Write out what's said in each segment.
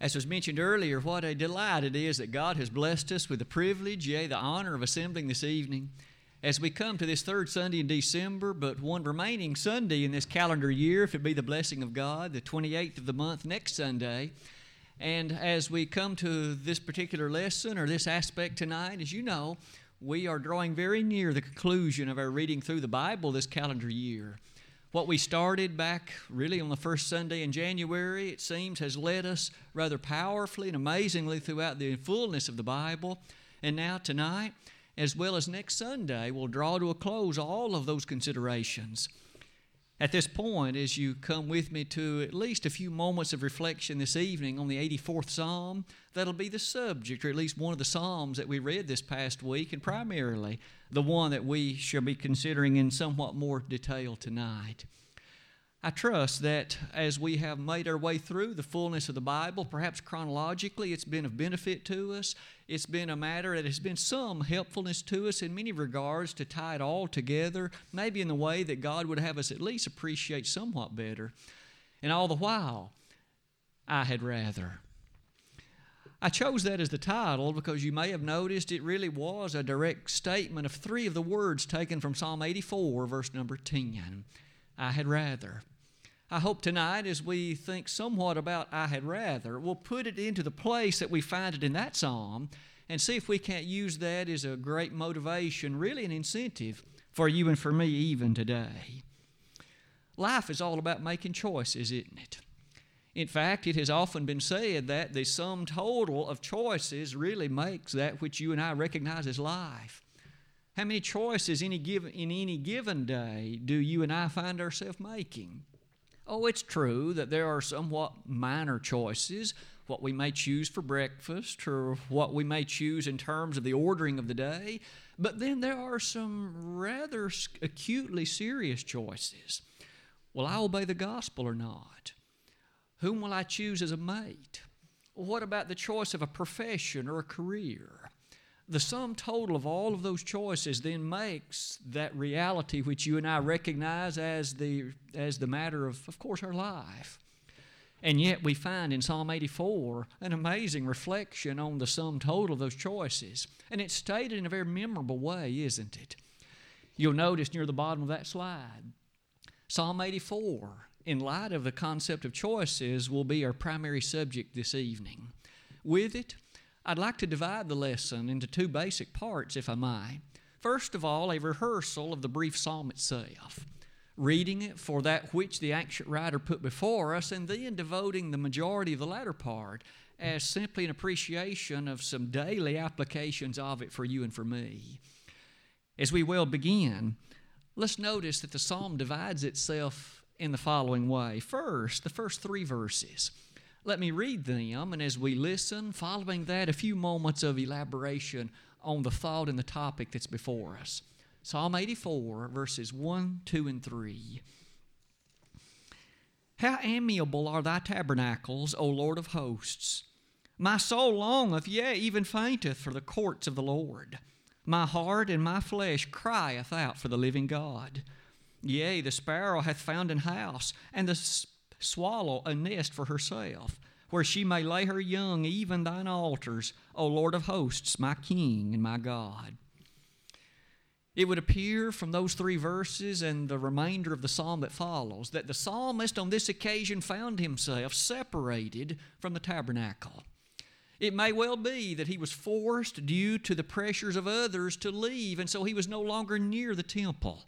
As was mentioned earlier, what a delight it is that God has blessed us with the privilege, yea, the honor of assembling this evening as we come to this third Sunday in December, but one remaining Sunday in this calendar year, if it be the blessing of God, the 28th of the month, next Sunday. And as we come to this particular lesson or this aspect tonight, as you know, we are drawing very near the conclusion of our reading through the Bible this calendar year. What we started back really on the first Sunday in January, it seems, has led us rather powerfully and amazingly throughout the fullness of the Bible. And now, tonight, as well as next Sunday, we'll draw to a close all of those considerations. At this point, as you come with me to at least a few moments of reflection this evening on the 84th Psalm, that'll be the subject, or at least one of the Psalms that we read this past week, and primarily the one that we shall be considering in somewhat more detail tonight. I trust that as we have made our way through the fullness of the Bible, perhaps chronologically, it's been of benefit to us. It's been a matter that has been some helpfulness to us in many regards to tie it all together, maybe in the way that God would have us at least appreciate somewhat better. And all the while, I had rather. I chose that as the title because you may have noticed it really was a direct statement of three of the words taken from Psalm 84, verse number 10. I had rather. I hope tonight, as we think somewhat about I had rather, we'll put it into the place that we find it in that psalm and see if we can't use that as a great motivation, really an incentive for you and for me even today. Life is all about making choices, isn't it? In fact, it has often been said that the sum total of choices really makes that which you and I recognize as life. How many choices any given, in any given day do you and I find ourselves making? Oh, it's true that there are somewhat minor choices, what we may choose for breakfast or what we may choose in terms of the ordering of the day, but then there are some rather acutely serious choices. Will I obey the gospel or not? Whom will I choose as a mate? What about the choice of a profession or a career? The sum total of all of those choices then makes that reality which you and I recognize as the, as the matter of, of course, our life. And yet we find in Psalm 84 an amazing reflection on the sum total of those choices. And it's stated in a very memorable way, isn't it? You'll notice near the bottom of that slide, Psalm 84 in light of the concept of choices, will be our primary subject this evening. With it, I'd like to divide the lesson into two basic parts, if I may. First of all, a rehearsal of the brief psalm itself, reading it for that which the ancient writer put before us, and then devoting the majority of the latter part as simply an appreciation of some daily applications of it for you and for me. As we well begin, let's notice that the psalm divides itself in the following way. First, the first three verses. Let me read them, and as we listen, following that, a few moments of elaboration on the thought and the topic that's before us. Psalm 84, verses 1, 2, and 3. How amiable are thy tabernacles, O Lord of hosts! My soul longeth, yea, even fainteth for the courts of the Lord. My heart and my flesh crieth out for the living God. Yea, the sparrow hath found an house, and the swallow a nest for herself, where she may lay her young, even thine altars, O Lord of hosts, my King and my God. It would appear from those three verses and the remainder of the psalm that follows that the psalmist on this occasion found himself separated from the tabernacle. It may well be that he was forced, due to the pressures of others, to leave, and so he was no longer near the temple.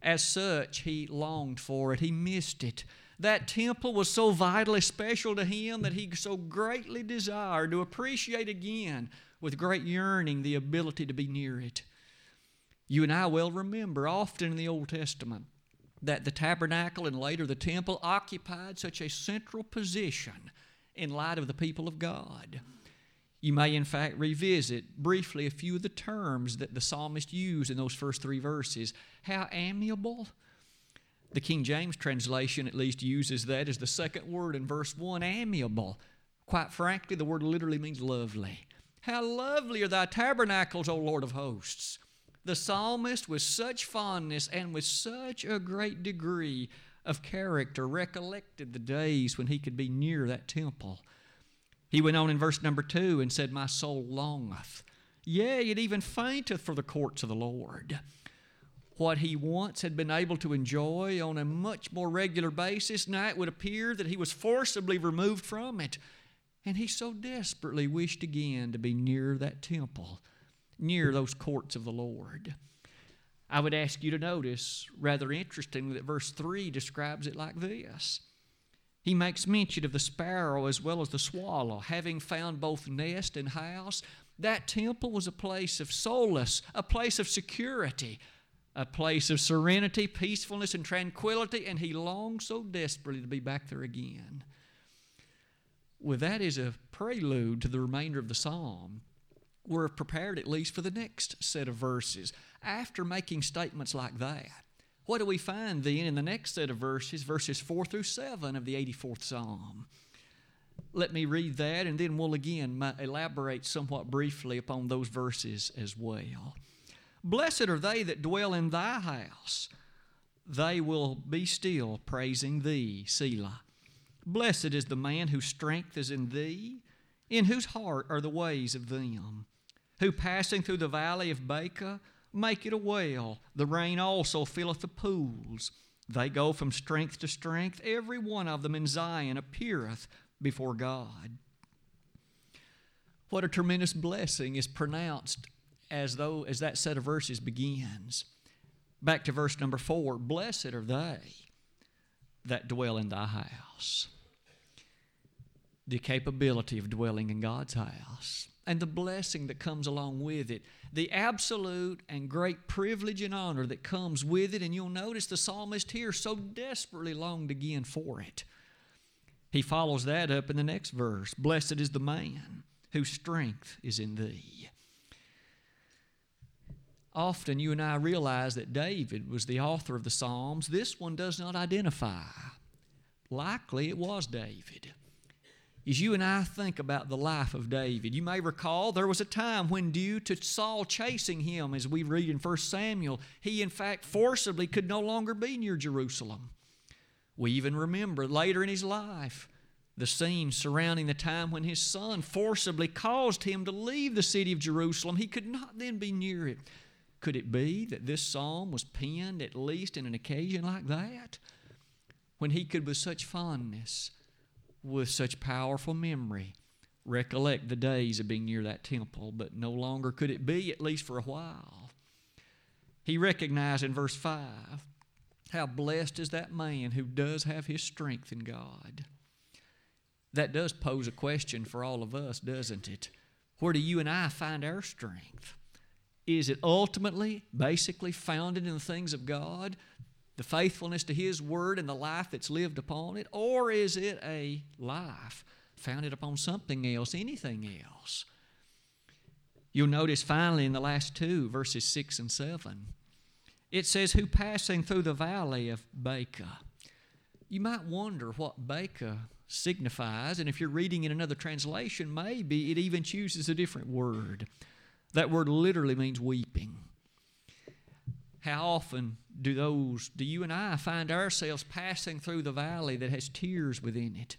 As such, he longed for it, he missed it. That temple was so vitally special to him that he so greatly desired to appreciate again with great yearning the ability to be near it. You and I well remember often in the Old Testament that the tabernacle and later the temple occupied such a central position in light of the people of God. You may, in fact, revisit briefly a few of the terms that the psalmist used in those first three verses. How amiable. The King James translation at least uses that as the second word in verse 1 amiable. Quite frankly, the word literally means lovely. How lovely are thy tabernacles, O Lord of hosts! The psalmist, with such fondness and with such a great degree of character, recollected the days when he could be near that temple He went on in verse number two and said, My soul longeth. Yea, it even fainteth for the courts of the Lord. What he once had been able to enjoy on a much more regular basis, now it would appear that he was forcibly removed from it. And he so desperately wished again to be near that temple, near those courts of the Lord. I would ask you to notice, rather interestingly, that verse 3 describes it like this. He makes mention of the sparrow as well as the swallow, having found both nest and house. That temple was a place of solace, a place of security, a place of serenity, peacefulness, and tranquility, and he longed so desperately to be back there again. Well, that is a prelude to the remainder of the psalm. We're prepared at least for the next set of verses after making statements like that, what do we find then in the next set of verses, verses 4 through 7 of the 84th Psalm? Let me read that and then we'll again elaborate somewhat briefly upon those verses as well. Blessed are they that dwell in thy house, they will be still praising thee, Selah. Blessed is the man whose strength is in thee, in whose heart are the ways of them, who passing through the valley of Baca, make it a well. The rain also filleth the pools. They go from strength to strength. Every one of them in Zion appeareth before God. What a tremendous blessing is pronounced as though as that set of verses begins. Back to verse number four Blessed are they that dwell in thy house. The capability of dwelling in God's house and the blessing that comes along with it, the absolute and great privilege and honor that comes with it. And you'll notice the psalmist here so desperately longed again for it. He follows that up in the next verse Blessed is the man whose strength is in thee. Often you and I realize that David was the author of the Psalms. This one does not identify. Likely it was David as you and I think about the life of David. You may recall there was a time when, due to Saul chasing him, as we read in 1 Samuel, he in fact forcibly could no longer be near Jerusalem. We even remember later in his life the scene surrounding the time when his son forcibly caused him to leave the city of Jerusalem. He could not then be near it. Could it be that this psalm was penned at least in an occasion like that? When he could, with such fondness, with such powerful memory recollect the days of being near that temple, but no longer could it be, at least for a while. He recognized in verse 5 how blessed is that man who does have his strength in God. That does pose a question for all of us, doesn't it? Where do you and I find our strength? Is it ultimately, basically founded in the things of God? the faithfulness to His Word and the life that's lived upon it? Or is it a life founded upon something else, anything else? You'll notice finally in the last two, verses 6 and 7, it says, Who passing through the valley of Baca. You might wonder what Baca signifies, and if you're reading in another translation, maybe it even chooses a different word. That word literally means weeping. How often do those, do you and I find ourselves passing through the valley that has tears within it?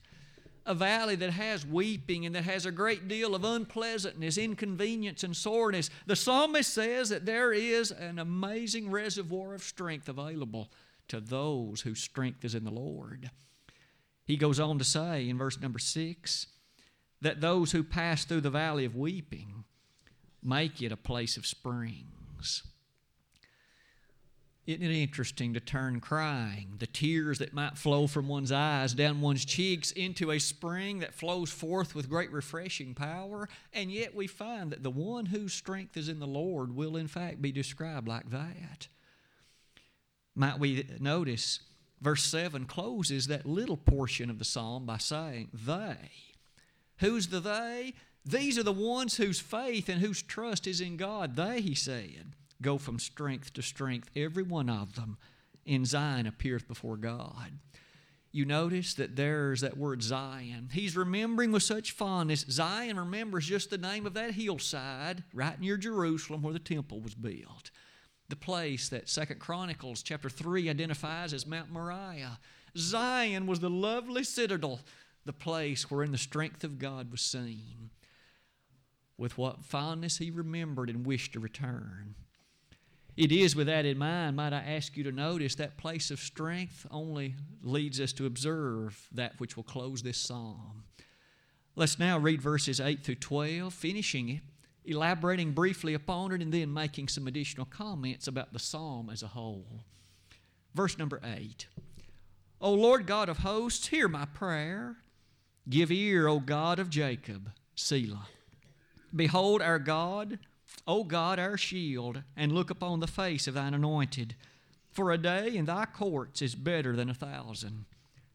A valley that has weeping and that has a great deal of unpleasantness, inconvenience, and soreness. The psalmist says that there is an amazing reservoir of strength available to those whose strength is in the Lord. He goes on to say in verse number six that those who pass through the valley of weeping make it a place of springs. Isn't it interesting to turn crying, the tears that might flow from one's eyes down one's cheeks, into a spring that flows forth with great refreshing power? And yet we find that the one whose strength is in the Lord will, in fact, be described like that. Might we notice verse 7 closes that little portion of the psalm by saying, They. Who's the they? These are the ones whose faith and whose trust is in God. They, he said go from strength to strength. Every one of them in Zion appeareth before God. You notice that there's that word Zion. He's remembering with such fondness. Zion, remembers just the name of that hillside right near Jerusalem where the temple was built. The place that Second Chronicles chapter 3 identifies as Mount Moriah. Zion was the lovely citadel the place wherein the strength of God was seen. With what fondness he remembered and wished to return. It is with that in mind, might I ask you to notice that place of strength only leads us to observe that which will close this psalm. Let's now read verses 8 through 12, finishing it, elaborating briefly upon it, and then making some additional comments about the psalm as a whole. Verse number 8 O Lord God of hosts, hear my prayer. Give ear, O God of Jacob. Selah. Behold our God O God, our shield, and look upon the face of thine anointed. For a day in thy courts is better than a thousand.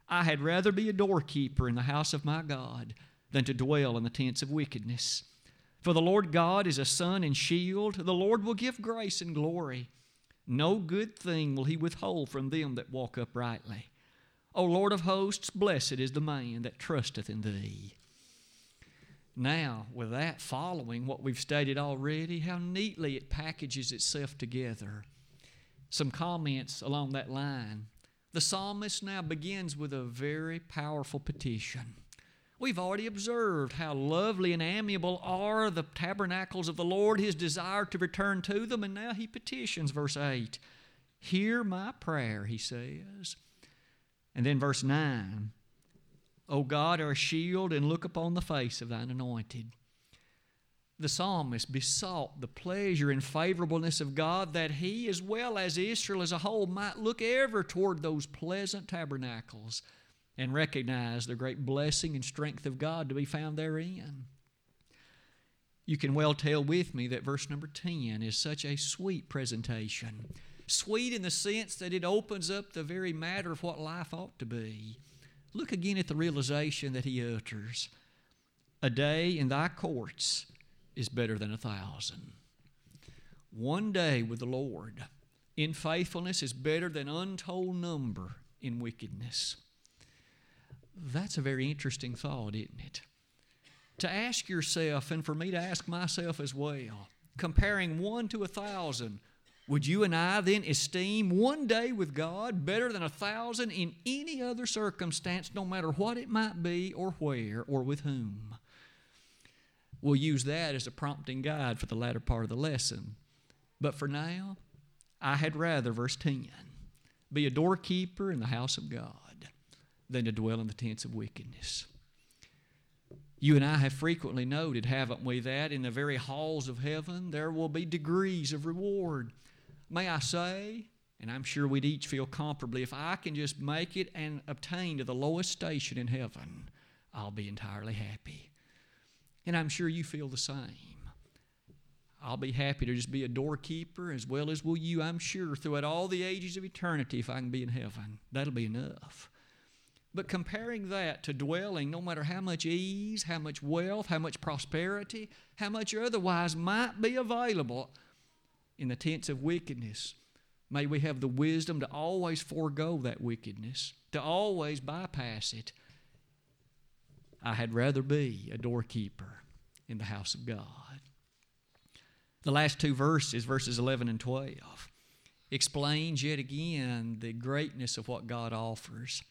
I had rather be a doorkeeper in the house of my God than to dwell in the tents of wickedness. For the Lord God is a sun and shield. The Lord will give grace and glory. No good thing will he withhold from them that walk uprightly. O Lord of hosts, blessed is the man that trusteth in thee. Now, with that following what we've stated already, how neatly it packages itself together. Some comments along that line. The psalmist now begins with a very powerful petition. We've already observed how lovely and amiable are the tabernacles of the Lord, his desire to return to them, and now he petitions, verse 8. Hear my prayer, he says. And then verse 9 O God, our shield, and look upon the face of thine anointed. The psalmist besought the pleasure and favorableness of God that he, as well as Israel as a whole, might look ever toward those pleasant tabernacles and recognize the great blessing and strength of God to be found therein. You can well tell with me that verse number 10 is such a sweet presentation. Sweet in the sense that it opens up the very matter of what life ought to be. Look again at the realization that he utters A day in thy courts is better than a thousand. One day with the Lord in faithfulness is better than untold number in wickedness. That's a very interesting thought, isn't it? To ask yourself, and for me to ask myself as well, comparing one to a thousand, would you and I then esteem one day with God better than a thousand in any other circumstance, no matter what it might be, or where, or with whom? We'll use that as a prompting guide for the latter part of the lesson. But for now, I had rather, verse 10, be a doorkeeper in the house of God than to dwell in the tents of wickedness. You and I have frequently noted, haven't we, that in the very halls of heaven there will be degrees of reward. May I say, and I'm sure we'd each feel comfortably, if I can just make it and obtain to the lowest station in heaven, I'll be entirely happy. And I'm sure you feel the same. I'll be happy to just be a doorkeeper as well as will you, I'm sure, throughout all the ages of eternity if I can be in heaven. That'll be enough. But comparing that to dwelling, no matter how much ease, how much wealth, how much prosperity, how much otherwise might be available, in the tents of wickedness. May we have the wisdom to always forego that wickedness, to always bypass it. I had rather be a doorkeeper in the house of God. The last two verses, verses 11 and 12, explains yet again the greatness of what God offers.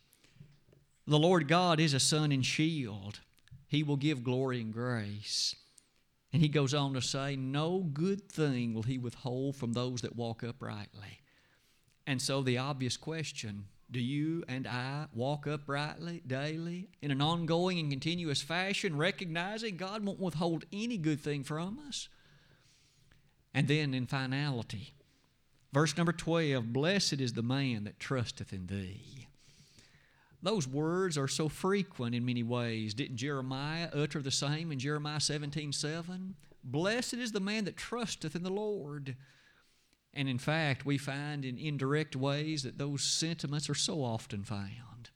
The Lord God is a sun and shield. He will give glory and grace. And he goes on to say, No good thing will he withhold from those that walk uprightly. And so the obvious question do you and I walk uprightly daily in an ongoing and continuous fashion, recognizing God won't withhold any good thing from us? And then in finality, verse number 12 Blessed is the man that trusteth in thee. Those words are so frequent in many ways. Didn't Jeremiah utter the same in Jeremiah 17 7? Blessed is the man that trusteth in the Lord. And in fact, we find in indirect ways that those sentiments are so often found.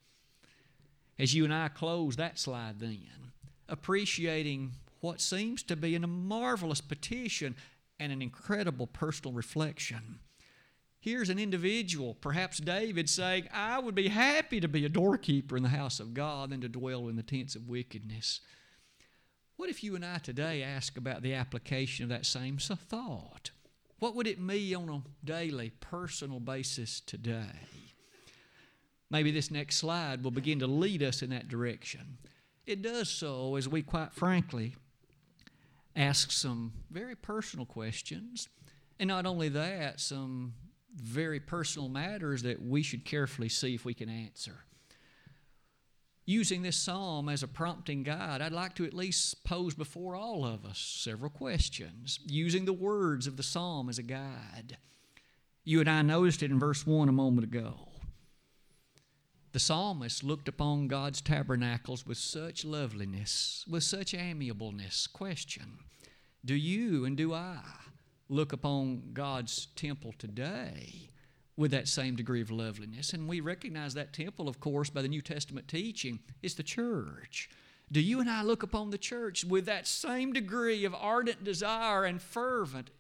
As you and I close that slide, then, appreciating what seems to be a marvelous petition and an incredible personal reflection Here's an individual, perhaps David, saying, I would be happy to be a doorkeeper in the house of God than to dwell in the tents of wickedness. What if you and I today ask about the application of that same thought? What would it mean on a daily, personal basis today? Maybe this next slide will begin to lead us in that direction. It does so as we quite frankly ask some very personal questions. And not only that, some very personal matters that we should carefully see if we can answer. Using this psalm as a prompting guide, I'd like to at least pose before all of us several questions, using the words of the psalm as a guide. You and I noticed it in verse 1 a moment ago. The psalmist looked upon God's tabernacles with such loveliness, with such amiableness. Question Do you and do I look upon God's temple today with that same degree of loveliness. And we recognize that temple, of course, by the New Testament teaching, is the church. Do you and I look upon the church with that same degree of ardent desire and fervent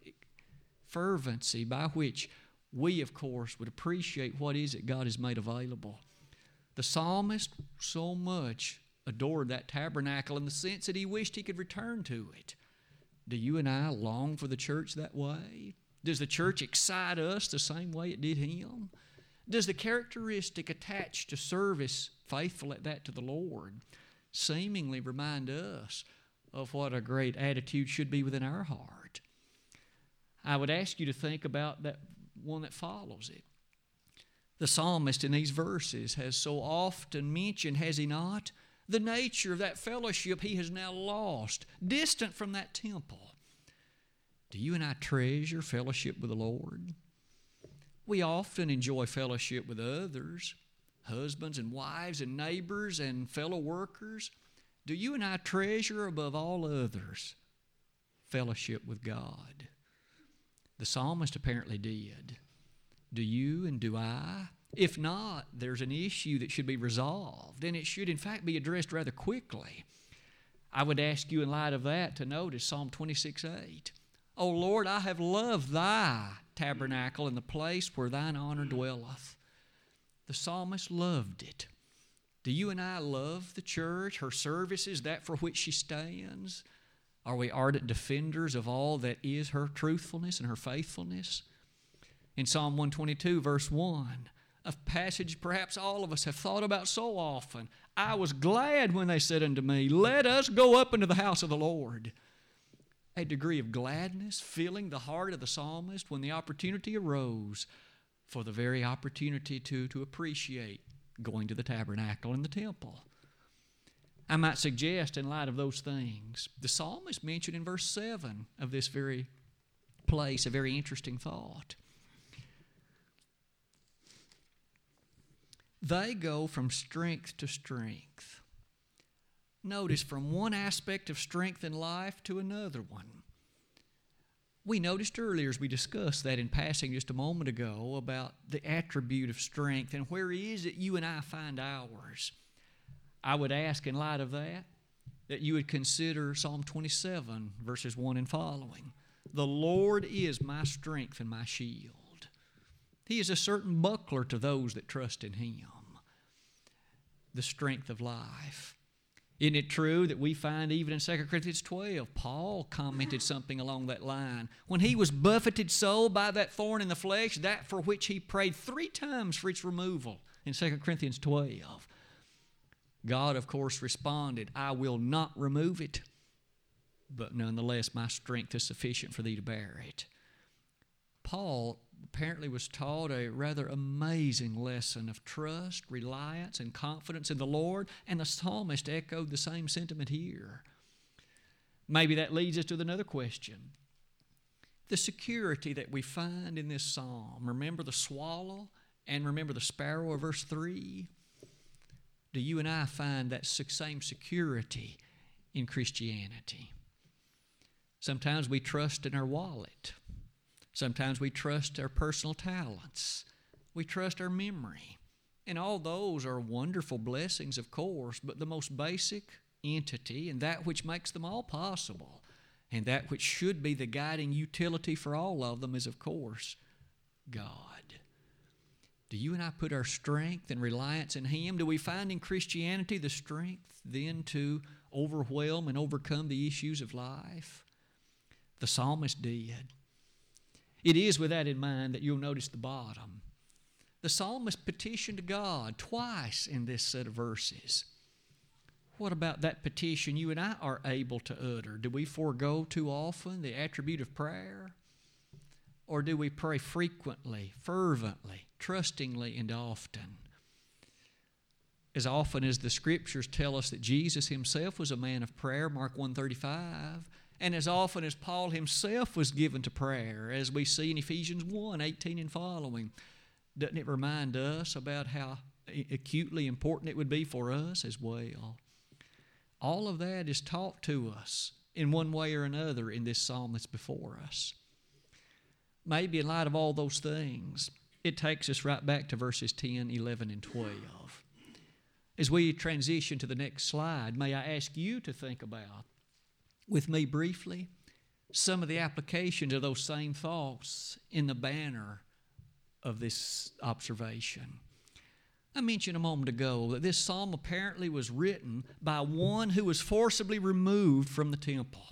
fervency by which we, of course, would appreciate what is it God has made available? The psalmist so much adored that tabernacle in the sense that he wished he could return to it. Do you and I long for the church that way? Does the church excite us the same way it did him? Does the characteristic attached to service, faithful at that to the Lord, seemingly remind us of what a great attitude should be within our heart? I would ask you to think about that one that follows it. The psalmist in these verses has so often mentioned, has he not, the nature of that fellowship he has now lost, distant from that temple. Do you and I treasure fellowship with the Lord? We often enjoy fellowship with others, husbands and wives and neighbors and fellow workers. Do you and I treasure above all others fellowship with God? The psalmist apparently did. Do you and do I? If not, there's an issue that should be resolved, and it should, in fact, be addressed rather quickly. I would ask you, in light of that, to notice Psalm 26 8. O Lord, I have loved thy tabernacle in the place where thine honor dwelleth. The psalmist loved it. Do you and I love the church, her services, that for which she stands? Are we ardent defenders of all that is her truthfulness and her faithfulness? In Psalm 122, verse 1, a passage perhaps all of us have thought about so often. I was glad when they said unto me, Let us go up into the house of the Lord. A degree of gladness filling the heart of the psalmist when the opportunity arose for the very opportunity to, to appreciate going to the tabernacle and the temple. I might suggest, in light of those things, the psalmist mentioned in verse 7 of this very place a very interesting thought. They go from strength to strength. Notice from one aspect of strength in life to another one. We noticed earlier as we discussed that in passing just a moment ago about the attribute of strength and where is it you and I find ours. I would ask in light of that that you would consider Psalm 27, verses 1 and following. The Lord is my strength and my shield. He is a certain buckler to those that trust in Him the strength of life. Isn't it true that we find even in 2 Corinthians 12, Paul commented something along that line? When he was buffeted so by that thorn in the flesh, that for which he prayed three times for its removal in 2 Corinthians 12. God, of course, responded, I will not remove it, but nonetheless, my strength is sufficient for thee to bear it. Paul apparently was taught a rather amazing lesson of trust, reliance, and confidence in the Lord, and the psalmist echoed the same sentiment here. Maybe that leads us to another question. The security that we find in this psalm. Remember the swallow and remember the sparrow of verse 3? Do you and I find that same security in Christianity? Sometimes we trust in our wallet. Sometimes we trust our personal talents, we trust our memory. And all those are wonderful blessings, of course, but the most basic entity and that which makes them all possible and that which should be the guiding utility for all of them is, of course, God. Do you and I put our strength and reliance in Him? Do we find in Christianity the strength then to overwhelm and overcome the issues of life? The psalmist did. It is with that in mind that you'll notice the bottom. The psalmist petitioned God twice in this set of verses. What about that petition you and I are able to utter? Do we forego too often the attribute of prayer? Or do we pray frequently, fervently, trustingly, and often? As often as the scriptures tell us that Jesus himself was a man of prayer, Mark 135, and as often as Paul himself was given to prayer, as we see in Ephesians 1 18 and following, doesn't it remind us about how acutely important it would be for us as well? All of that is taught to us in one way or another in this psalm that's before us. Maybe in light of all those things, it takes us right back to verses 10, 11, and 12. As we transition to the next slide, may I ask you to think about with me briefly some of the applications of those same thoughts in the banner of this observation. I mentioned a moment ago that this psalm apparently was written by one who was forcibly removed from the temple.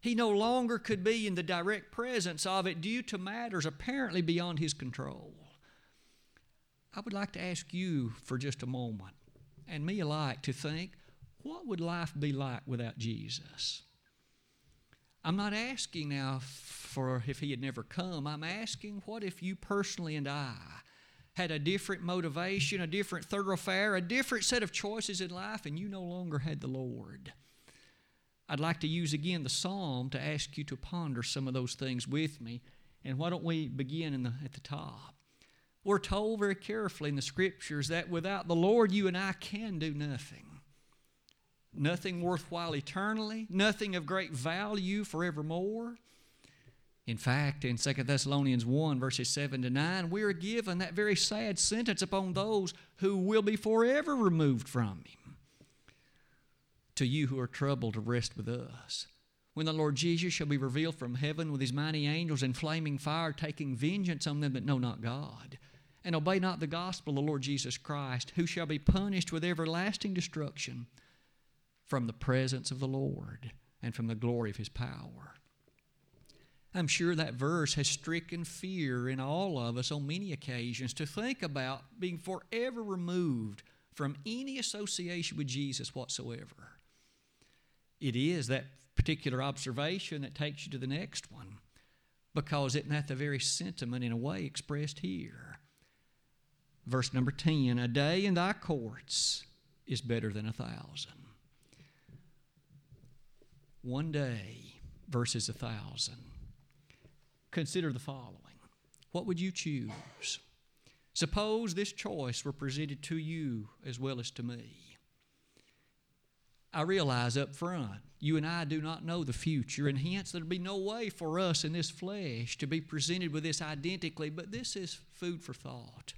He no longer could be in the direct presence of it due to matters apparently beyond his control. I would like to ask you for just a moment, and me alike, to think what would life be like without Jesus? I'm not asking now for if he had never come. I'm asking what if you personally and I had a different motivation, a different thoroughfare, a different set of choices in life, and you no longer had the Lord? I'd like to use again the psalm to ask you to ponder some of those things with me. And why don't we begin the, at the top? We're told very carefully in the scriptures that without the Lord, you and I can do nothing nothing worthwhile eternally, nothing of great value forevermore. In fact, in 2 Thessalonians 1, verses 7 to 9, we are given that very sad sentence upon those who will be forever removed from Him. To you who are troubled, to rest with us. When the Lord Jesus shall be revealed from heaven with His mighty angels in flaming fire, taking vengeance on them that know not God, and obey not the gospel of the Lord Jesus Christ, who shall be punished with everlasting destruction from the presence of the Lord and from the glory of His power. I'm sure that verse has stricken fear in all of us on many occasions to think about being forever removed from any association with Jesus whatsoever. It is that particular observation that takes you to the next one because isn't that the very sentiment in a way expressed here? Verse number 10 A day in thy courts is better than a thousand. One day versus a thousand. Consider the following What would you choose? Suppose this choice were presented to you as well as to me. I realize up front, you and I do not know the future, and hence there'd be no way for us in this flesh to be presented with this identically, but this is food for thought.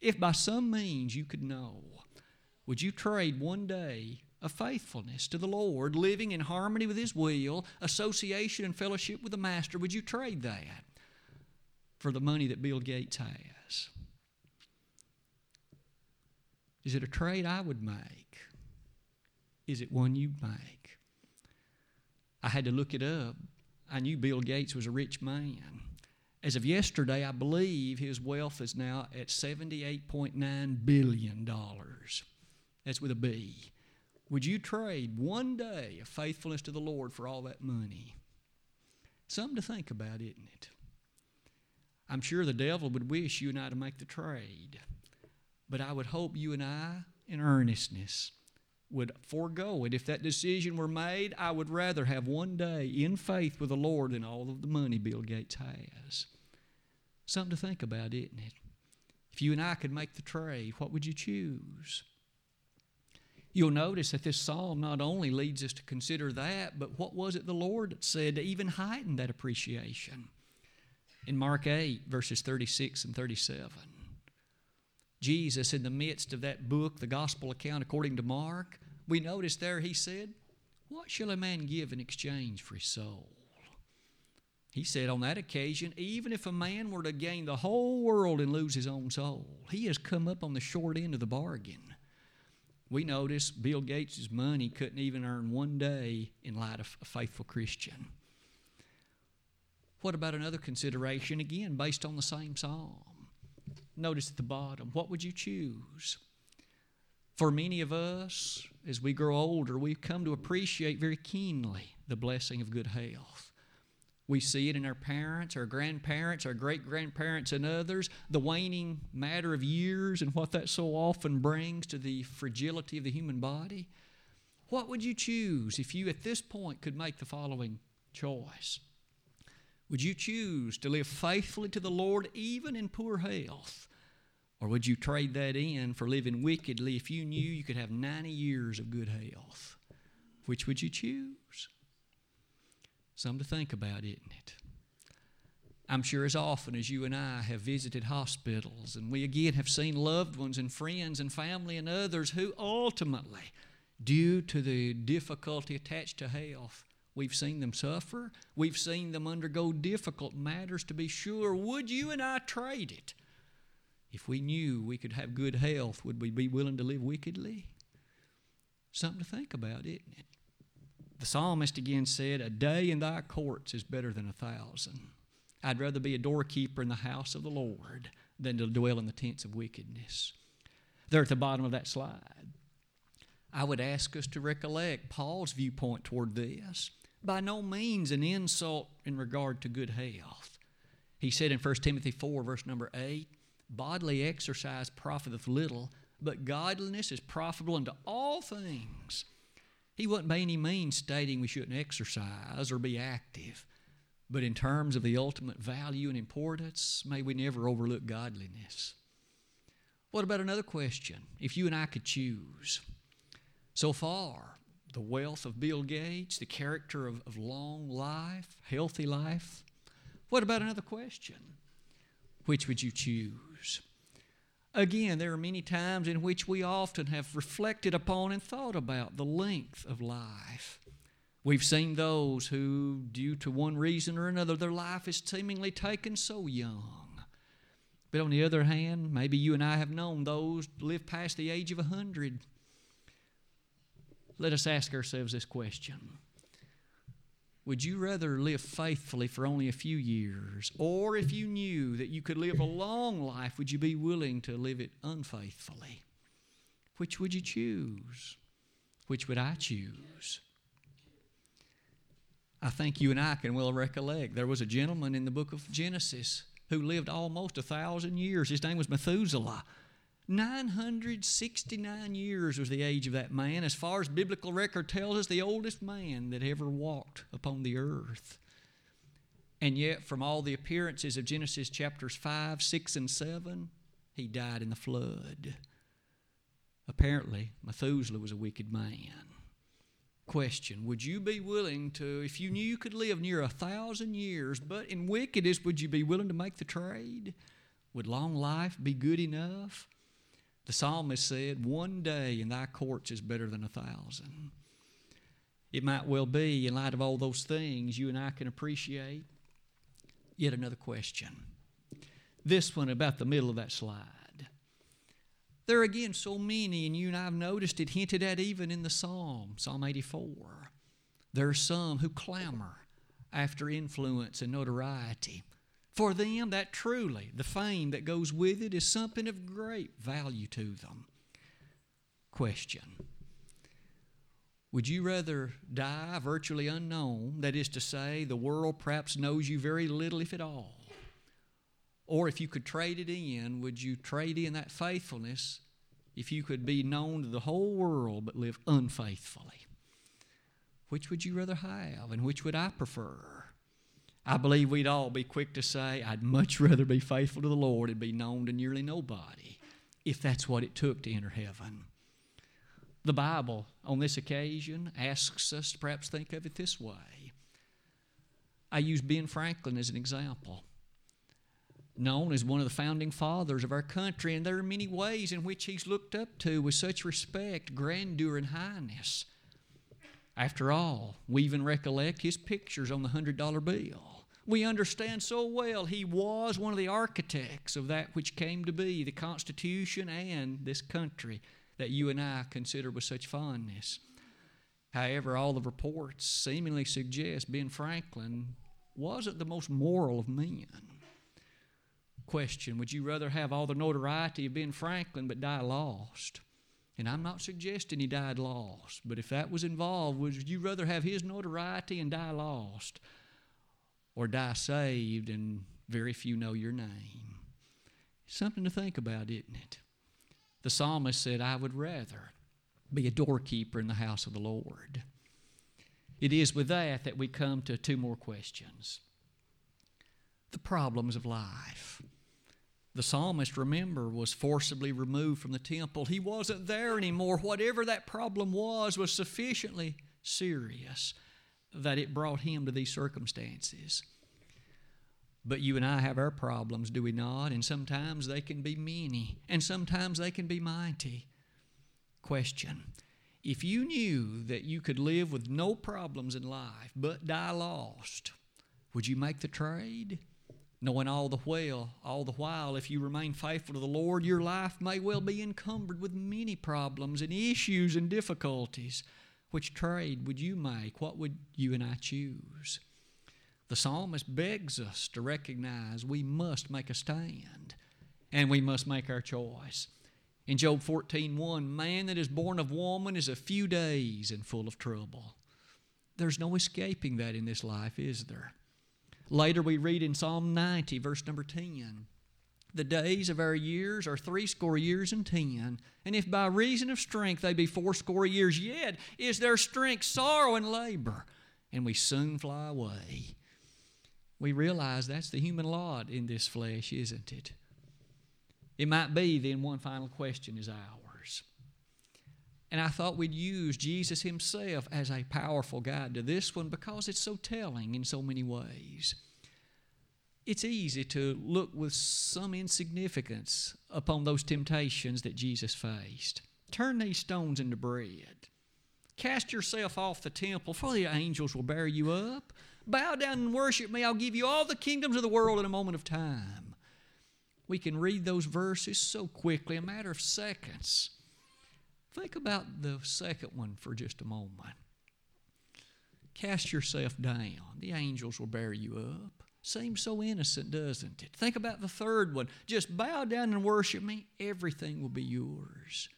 If by some means you could know, would you trade one day of faithfulness to the Lord, living in harmony with His will, association and fellowship with the Master, would you trade that for the money that Bill Gates has? Is it a trade I would make? Is it one you'd make? I had to look it up. I knew Bill Gates was a rich man. As of yesterday, I believe his wealth is now at $78.9 billion. That's with a B. Would you trade one day of faithfulness to the Lord for all that money? Something to think about, isn't it? I'm sure the devil would wish you and I to make the trade. But I would hope you and I, in earnestness, would forego it. If that decision were made, I would rather have one day in faith with the Lord than all of the money Bill Gates has. Something to think about, isn't it? If you and I could make the trade, what would you choose? You'll notice that this psalm not only leads us to consider that, but what was it the Lord said to even heighten that appreciation? In Mark 8, verses 36 and 37. Jesus, in the midst of that book, the gospel account according to Mark, we notice there he said, What shall a man give in exchange for his soul? He said on that occasion, even if a man were to gain the whole world and lose his own soul, he has come up on the short end of the bargain. We notice Bill Gates' money couldn't even earn one day in light of a faithful Christian. What about another consideration, again, based on the same psalm? Notice at the bottom, what would you choose? For many of us, as we grow older, we've come to appreciate very keenly the blessing of good health. We see it in our parents, our grandparents, our great grandparents, and others, the waning matter of years and what that so often brings to the fragility of the human body. What would you choose if you at this point could make the following choice? Would you choose to live faithfully to the Lord even in poor health? Or would you trade that in for living wickedly if you knew you could have 90 years of good health? Which would you choose? Something to think about, isn't it? I'm sure as often as you and I have visited hospitals and we again have seen loved ones and friends and family and others who ultimately, due to the difficulty attached to health, We've seen them suffer. We've seen them undergo difficult matters to be sure. Would you and I trade it? If we knew we could have good health, would we be willing to live wickedly? Something to think about, isn't it? The psalmist again said, A day in thy courts is better than a thousand. I'd rather be a doorkeeper in the house of the Lord than to dwell in the tents of wickedness. There at the bottom of that slide, I would ask us to recollect Paul's viewpoint toward this by no means an insult in regard to good health. He said in 1 Timothy 4, verse number 8, Bodily exercise profiteth little, but godliness is profitable unto all things. He wasn't by any means stating we shouldn't exercise or be active, but in terms of the ultimate value and importance, may we never overlook godliness. What about another question? If you and I could choose, so far, the wealth of Bill Gates, the character of, of long life, healthy life. What about another question? Which would you choose? Again, there are many times in which we often have reflected upon and thought about the length of life. We've seen those who, due to one reason or another, their life is seemingly taken so young. But on the other hand, maybe you and I have known those live past the age of a hundred let us ask ourselves this question Would you rather live faithfully for only a few years? Or if you knew that you could live a long life, would you be willing to live it unfaithfully? Which would you choose? Which would I choose? I think you and I can well recollect there was a gentleman in the book of Genesis who lived almost a thousand years. His name was Methuselah. 969 years was the age of that man. As far as biblical record tells us, the oldest man that ever walked upon the earth. And yet, from all the appearances of Genesis chapters 5, 6, and 7, he died in the flood. Apparently, Methuselah was a wicked man. Question Would you be willing to, if you knew you could live near a thousand years, but in wickedness, would you be willing to make the trade? Would long life be good enough? The psalmist said, One day in thy courts is better than a thousand. It might well be, in light of all those things, you and I can appreciate. Yet another question. This one about the middle of that slide. There are again so many, and you and I have noticed it hinted at even in the Psalm, Psalm 84. There are some who clamor after influence and notoriety. For them, that truly, the fame that goes with it is something of great value to them. Question Would you rather die virtually unknown, that is to say, the world perhaps knows you very little, if at all? Or if you could trade it in, would you trade in that faithfulness if you could be known to the whole world but live unfaithfully? Which would you rather have, and which would I prefer? I believe we'd all be quick to say, I'd much rather be faithful to the Lord and be known to nearly nobody if that's what it took to enter heaven. The Bible, on this occasion, asks us to perhaps think of it this way. I use Ben Franklin as an example. Known as one of the founding fathers of our country, and there are many ways in which he's looked up to with such respect, grandeur, and highness. After all, we even recollect his pictures on the $100 bill we understand so well he was one of the architects of that which came to be the Constitution and this country that you and I consider with such fondness. However, all the reports seemingly suggest Ben Franklin wasn't the most moral of men. Question Would you rather have all the notoriety of Ben Franklin but die lost? And I'm not suggesting he died lost, but if that was involved, would you rather have his notoriety and die lost or die saved and very few know your name? Something to think about, isn't it? The psalmist said, I would rather be a doorkeeper in the house of the Lord. It is with that that we come to two more questions the problems of life. The psalmist, remember, was forcibly removed from the temple. He wasn't there anymore. Whatever that problem was, was sufficiently serious that it brought him to these circumstances. But you and I have our problems, do we not? And sometimes they can be many, and sometimes they can be mighty. Question If you knew that you could live with no problems in life but die lost, would you make the trade? knowing all the while, all the while, if you remain faithful to the Lord, your life may well be encumbered with many problems and issues and difficulties. Which trade would you make? What would you and I choose? The psalmist begs us to recognize we must make a stand and we must make our choice. In Job 14:1, man that is born of woman is a few days and full of trouble. There's no escaping that in this life, is there? Later, we read in Psalm 90, verse number 10 The days of our years are threescore years and ten, and if by reason of strength they be fourscore years, yet is their strength sorrow and labor, and we soon fly away. We realize that's the human lot in this flesh, isn't it? It might be then one final question is ours. And I thought we'd use Jesus himself as a powerful guide to this one because it's so telling in so many ways. It's easy to look with some insignificance upon those temptations that Jesus faced. Turn these stones into bread. Cast yourself off the temple, for the angels will bear you up. Bow down and worship me. I'll give you all the kingdoms of the world in a moment of time. We can read those verses so quickly, a matter of seconds. Think about the second one for just a moment. Cast yourself down, the angels will bear you up. Seems so innocent, doesn't it? Think about the third one. Just bow down and worship me, everything will be yours.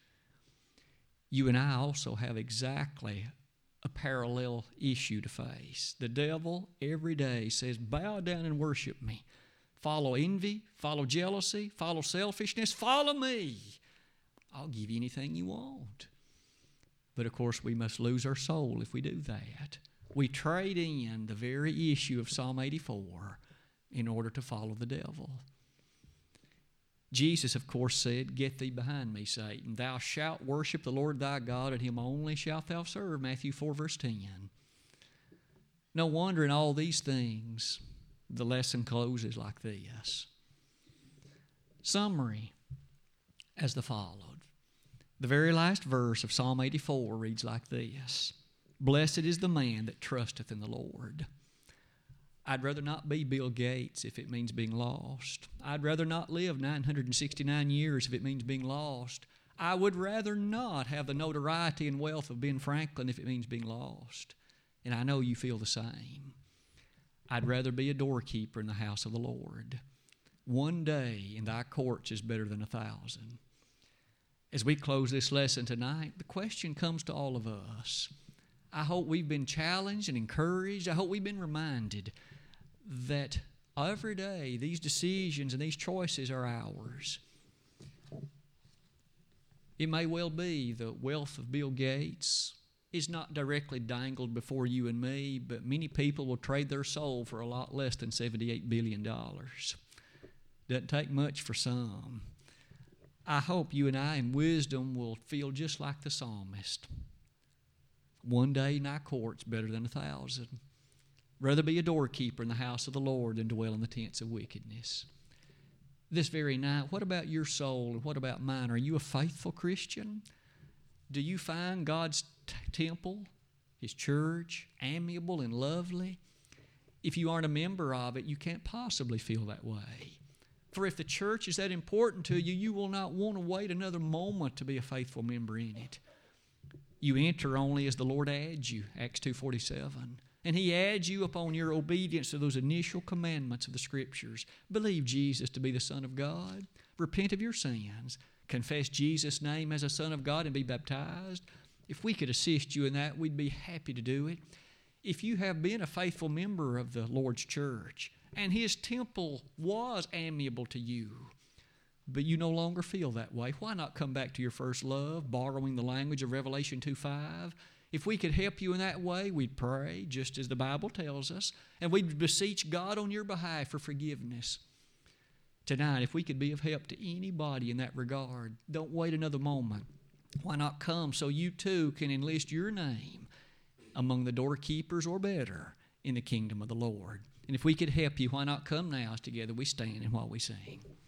You and I also have exactly a parallel issue to face. The devil every day says, Bow down and worship me. Follow envy, follow jealousy, follow selfishness, follow me. I'll give you anything you want. But of course, we must lose our soul if we do that. We trade in the very issue of Psalm 84 in order to follow the devil. Jesus, of course, said, Get thee behind me, Satan. Thou shalt worship the Lord thy God, and him only shalt thou serve. Matthew 4, verse 10. No wonder in all these things, the lesson closes like this. Summary as the followed. The very last verse of Psalm 84 reads like this Blessed is the man that trusteth in the Lord. I'd rather not be Bill Gates if it means being lost. I'd rather not live 969 years if it means being lost. I would rather not have the notoriety and wealth of Ben Franklin if it means being lost. And I know you feel the same. I'd rather be a doorkeeper in the house of the Lord. One day in thy courts is better than a thousand. As we close this lesson tonight, the question comes to all of us. I hope we've been challenged and encouraged. I hope we've been reminded that every day these decisions and these choices are ours. It may well be the wealth of Bill Gates is not directly dangled before you and me, but many people will trade their soul for a lot less than $78 billion. Doesn't take much for some. I hope you and I in wisdom will feel just like the psalmist. One day in thy courts better than a thousand. Rather be a doorkeeper in the house of the Lord than dwell in the tents of wickedness. This very night, what about your soul and what about mine? Are you a faithful Christian? Do you find God's t- temple, His church, amiable and lovely? If you aren't a member of it, you can't possibly feel that way. For if the church is that important to you, you will not want to wait another moment to be a faithful member in it. You enter only as the Lord adds you, Acts 2.47. And He adds you upon your obedience to those initial commandments of the Scriptures. Believe Jesus to be the Son of God. Repent of your sins. Confess Jesus' name as a Son of God and be baptized. If we could assist you in that, we'd be happy to do it. If you have been a faithful member of the Lord's church and His temple was amiable to you, but you no longer feel that way, why not come back to your first love, borrowing the language of Revelation 2 5? If we could help you in that way, we'd pray, just as the Bible tells us, and we'd beseech God on your behalf for forgiveness. Tonight, if we could be of help to anybody in that regard, don't wait another moment. Why not come so you too can enlist your name among the doorkeepers or better in the kingdom of the Lord? And if we could help you, why not come now as together we stand and while we sing?